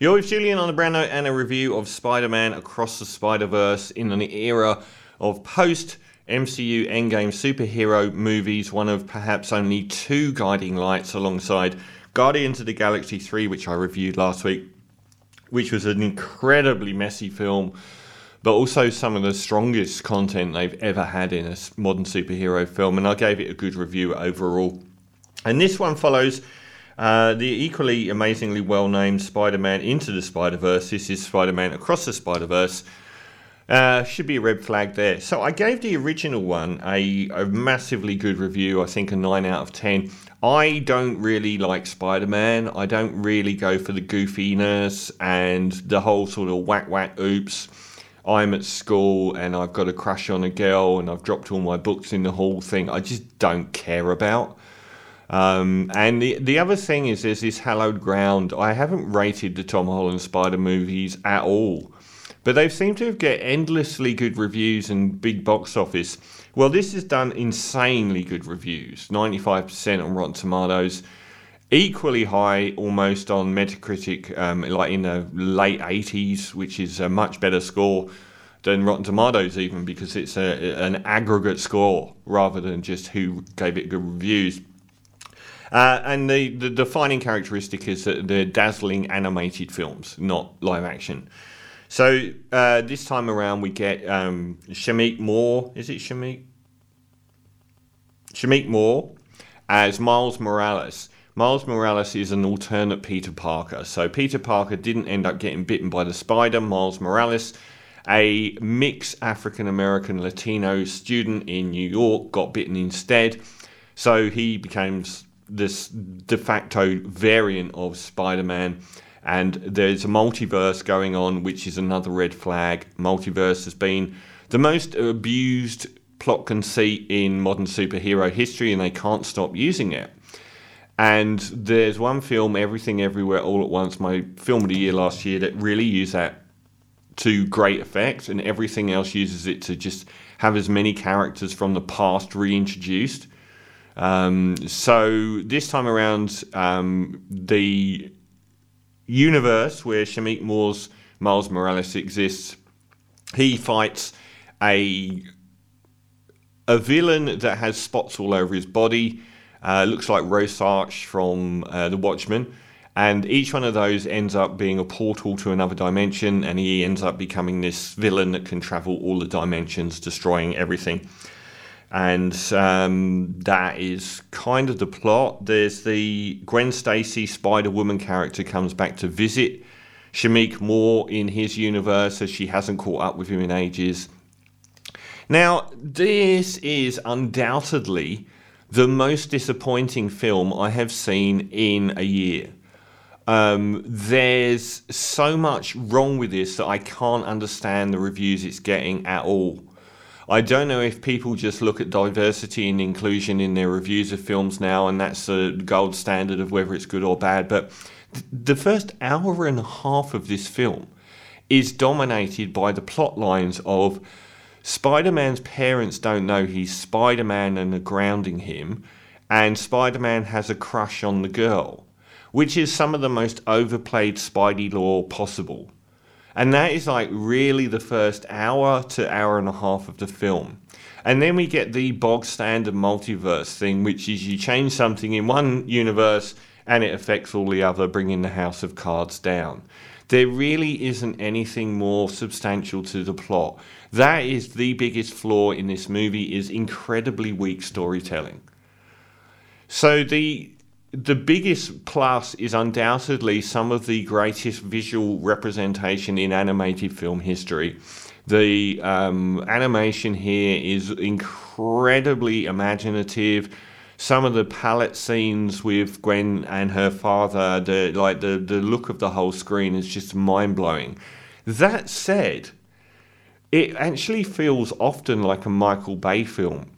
You're with Julian on the brand note and a review of Spider Man Across the Spider Verse in an era of post MCU Endgame superhero movies, one of perhaps only two guiding lights alongside Guardians of the Galaxy 3, which I reviewed last week, which was an incredibly messy film, but also some of the strongest content they've ever had in a modern superhero film, and I gave it a good review overall. And this one follows uh, the equally amazingly well named Spider Man Into the Spider Verse. This is Spider Man Across the Spider Verse. Uh, should be a red flag there. So I gave the original one a, a massively good review, I think a 9 out of 10. I don't really like Spider Man. I don't really go for the goofiness and the whole sort of whack whack oops. I'm at school and I've got a crush on a girl and I've dropped all my books in the hall thing. I just don't care about. Um, and the the other thing is, there's this hallowed ground. I haven't rated the Tom Holland Spider movies at all, but they seem to have get endlessly good reviews and big box office. Well, this has done insanely good reviews, 95% on Rotten Tomatoes, equally high almost on Metacritic, um, like in the late 80s, which is a much better score than Rotten Tomatoes, even because it's a, an aggregate score rather than just who gave it good reviews. Uh, and the, the defining characteristic is that they're dazzling animated films, not live action. So uh, this time around, we get um, Shameik Moore. Is it Shameik? Shameik Moore as Miles Morales. Miles Morales is an alternate Peter Parker. So Peter Parker didn't end up getting bitten by the spider. Miles Morales, a mixed African American Latino student in New York, got bitten instead. So he becomes this de facto variant of Spider Man. And there's a multiverse going on, which is another red flag. Multiverse has been the most abused plot conceit in modern superhero history, and they can't stop using it. And there's one film, Everything Everywhere All at Once, my film of the year last year, that really used that to great effect, and everything else uses it to just have as many characters from the past reintroduced. Um, so this time around, um, the universe where Shameik Moore's Miles Morales exists, he fights a a villain that has spots all over his body. Uh, looks like Rorschach from uh, The Watchmen. And each one of those ends up being a portal to another dimension, and he ends up becoming this villain that can travel all the dimensions, destroying everything and um, that is kind of the plot. There's the Gwen Stacy Spider Woman character comes back to visit Shameik Moore in his universe as she hasn't caught up with him in ages. Now, this is undoubtedly the most disappointing film I have seen in a year. Um, there's so much wrong with this that I can't understand the reviews it's getting at all. I don't know if people just look at diversity and inclusion in their reviews of films now, and that's the gold standard of whether it's good or bad. But th- the first hour and a half of this film is dominated by the plot lines of Spider Man's parents don't know he's Spider Man and are grounding him, and Spider Man has a crush on the girl, which is some of the most overplayed Spidey lore possible. And that is like really the first hour to hour and a half of the film. And then we get the bog standard multiverse thing, which is you change something in one universe and it affects all the other, bringing the House of Cards down. There really isn't anything more substantial to the plot. That is the biggest flaw in this movie is incredibly weak storytelling. So the the biggest plus is undoubtedly some of the greatest visual representation in animated film history. The um, animation here is incredibly imaginative. Some of the palette scenes with Gwen and her father, the like the, the look of the whole screen is just mind blowing. That said, it actually feels often like a Michael Bay film.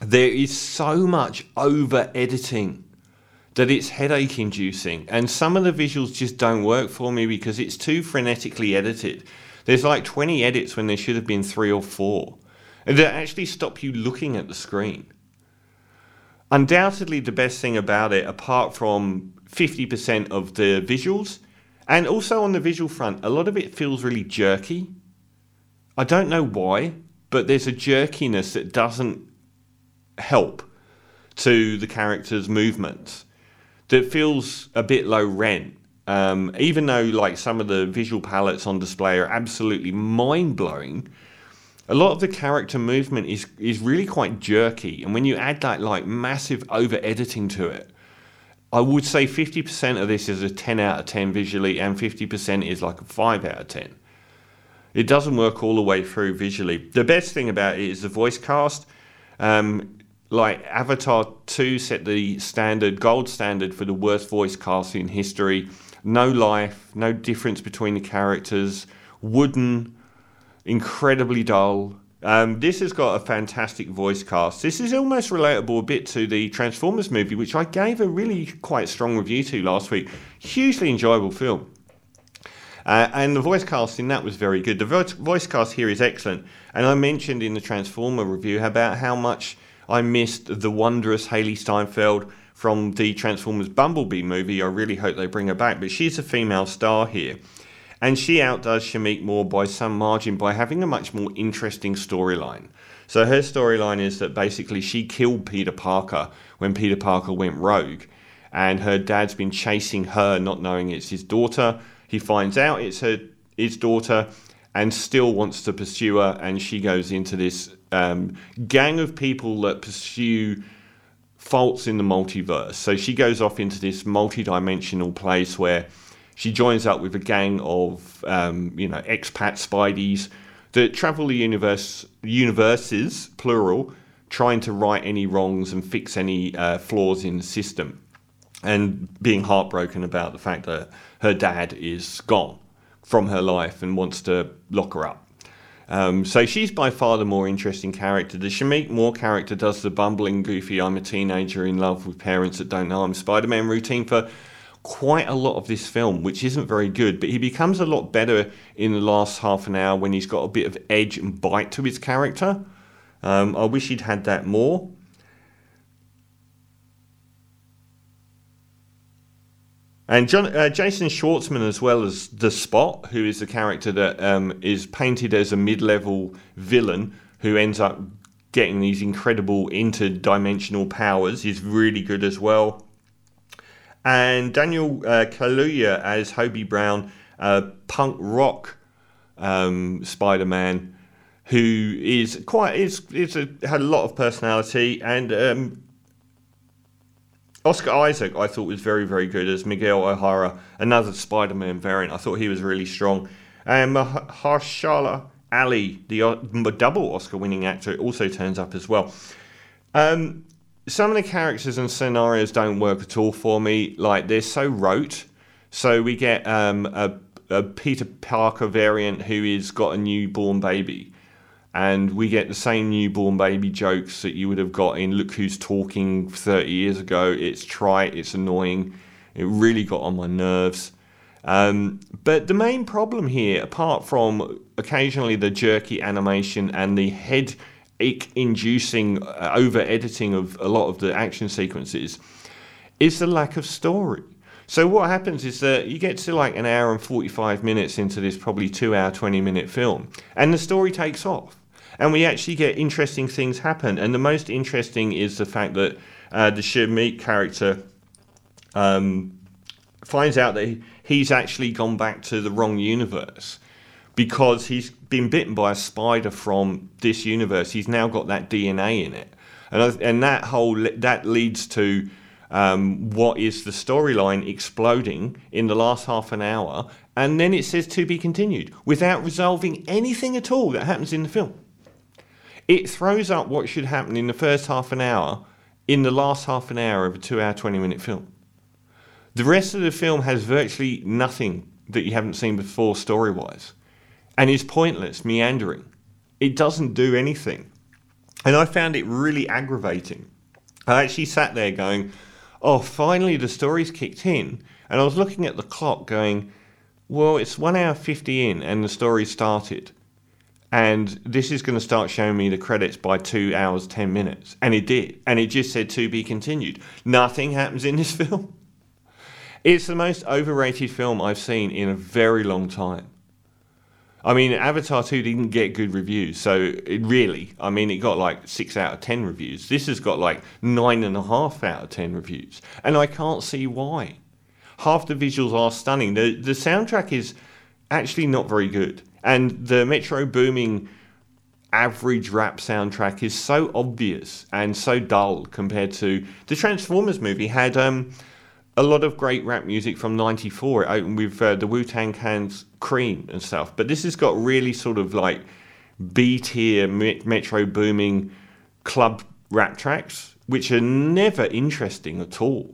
There is so much over editing that it's headache inducing. And some of the visuals just don't work for me because it's too frenetically edited. There's like 20 edits when there should have been three or four. That actually stop you looking at the screen. Undoubtedly, the best thing about it, apart from 50% of the visuals And also on the visual front, a lot of it feels really jerky. I don't know why, but there's a jerkiness that doesn't help to the character's movements that feels a bit low rent. Um, even though like some of the visual palettes on display are absolutely mind blowing, a lot of the character movement is is really quite jerky. And when you add that like massive over editing to it, I would say 50% of this is a 10 out of 10 visually, and 50% is like a 5 out of 10. It doesn't work all the way through visually. The best thing about it is the voice cast. Um, like Avatar 2 set the standard, gold standard for the worst voice cast in history. No life, no difference between the characters, wooden, incredibly dull, um, this has got a fantastic voice cast. This is almost relatable a bit to the Transformers movie, which I gave a really quite strong review to last week. Hugely enjoyable film. Uh, and the voice cast in that was very good. The voice cast here is excellent. And I mentioned in the Transformer review about how much I missed the wondrous Hailee Steinfeld from the Transformers Bumblebee movie. I really hope they bring her back. But she's a female star here. And she outdoes Shameik Moore by some margin by having a much more interesting storyline. So her storyline is that basically she killed Peter Parker when Peter Parker went rogue. And her dad's been chasing her, not knowing it's his daughter. He finds out it's her his daughter and still wants to pursue her. And she goes into this um, gang of people that pursue faults in the multiverse. So she goes off into this multi-dimensional place where she joins up with a gang of um, you know expat Spideys that travel the universe, universes plural, trying to right any wrongs and fix any uh, flaws in the system, and being heartbroken about the fact that her dad is gone from her life and wants to lock her up. Um, so she's by far the more interesting character. The Shameik Moore character does the bumbling, goofy, I'm a teenager in love with parents that don't know I'm Spider Man routine for quite a lot of this film, which isn't very good, but he becomes a lot better in the last half an hour when he's got a bit of edge and bite to his character. Um, I wish he'd had that more. And John, uh, Jason Schwartzman, as well as the Spot, who is the character that um, is painted as a mid-level villain who ends up getting these incredible interdimensional powers, is really good as well. And Daniel uh, Kaluuya as Hobie Brown, uh, punk rock um, Spider Man, who is quite is is a, had a lot of personality, and um, Oscar Isaac I thought was very very good as Miguel O'Hara, another Spider Man variant. I thought he was really strong, and Mahershala Ali, the uh, double Oscar winning actor, also turns up as well. Um, some of the characters and scenarios don't work at all for me. Like they're so rote. So we get um, a, a Peter Parker variant who has got a newborn baby, and we get the same newborn baby jokes that you would have got in Look Who's Talking 30 years ago. It's trite, it's annoying, it really got on my nerves. Um, but the main problem here, apart from occasionally the jerky animation and the head inducing uh, over editing of a lot of the action sequences is the lack of story. So what happens is that you get to like an hour and 45 minutes into this probably 2 hour 20 minute film and the story takes off and we actually get interesting things happen and the most interesting is the fact that uh, the Shameik character um, finds out that he's actually gone back to the wrong universe because he's been bitten by a spider from this universe. He's now got that DNA in it, and and that whole that leads to um, what is the storyline exploding in the last half an hour, and then it says to be continued without resolving anything at all that happens in the film. It throws up what should happen in the first half an hour in the last half an hour of a two-hour, twenty-minute film. The rest of the film has virtually nothing that you haven't seen before story-wise and is pointless, meandering. It doesn't do anything. And I found it really aggravating. I actually sat there going, oh, finally the story's kicked in. And I was looking at the clock going, well, it's one hour 50 in and the story started. And this is going to start showing me the credits by two hours, 10 minutes. And it did. And it just said to be continued. Nothing happens in this film. It's the most overrated film I've seen in a very long time. I mean, Avatar 2 didn't get good reviews, so it really, I mean, it got like 6 out of 10 reviews. This has got like 9.5 out of 10 reviews, and I can't see why. Half the visuals are stunning. The, the soundtrack is actually not very good, and the Metro Booming average rap soundtrack is so obvious and so dull compared to the Transformers movie had um, a lot of great rap music from 94 it opened with uh, the Wu-Tang Clan's Cream and stuff. But this has got really sort of like B tier metro booming club rap tracks which are never interesting at all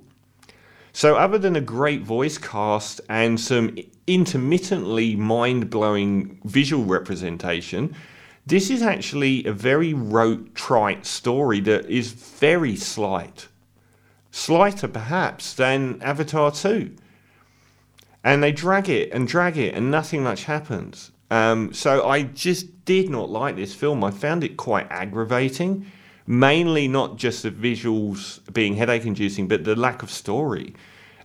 so other than a great voice cast and some intermittently mind-blowing visual representation this is actually a very rote, trite story that is very slight. Slighter, perhaps, than Avatar 2. And they drag it and drag it, and nothing much happens. Um, so I just did not like this film. I found it quite aggravating. Mainly not just the visuals being headache inducing, but the lack of story.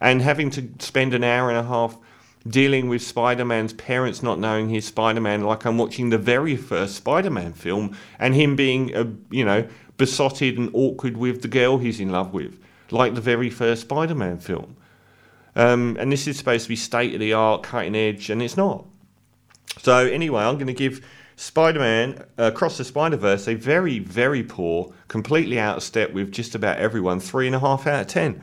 And having to spend an hour and a half dealing with Spider Man's parents not knowing he's Spider Man, like I'm watching the very first Spider Man film, and him being, uh, you know, besotted and awkward with the girl he's in love with, like the very first Spider Man film. Um, and this is supposed to be state of the art, cutting edge, and it's not. So, anyway, I'm going to give Spider Man uh, Across the Spider Verse a very, very poor, completely out of step with just about everyone, three and a half out of ten.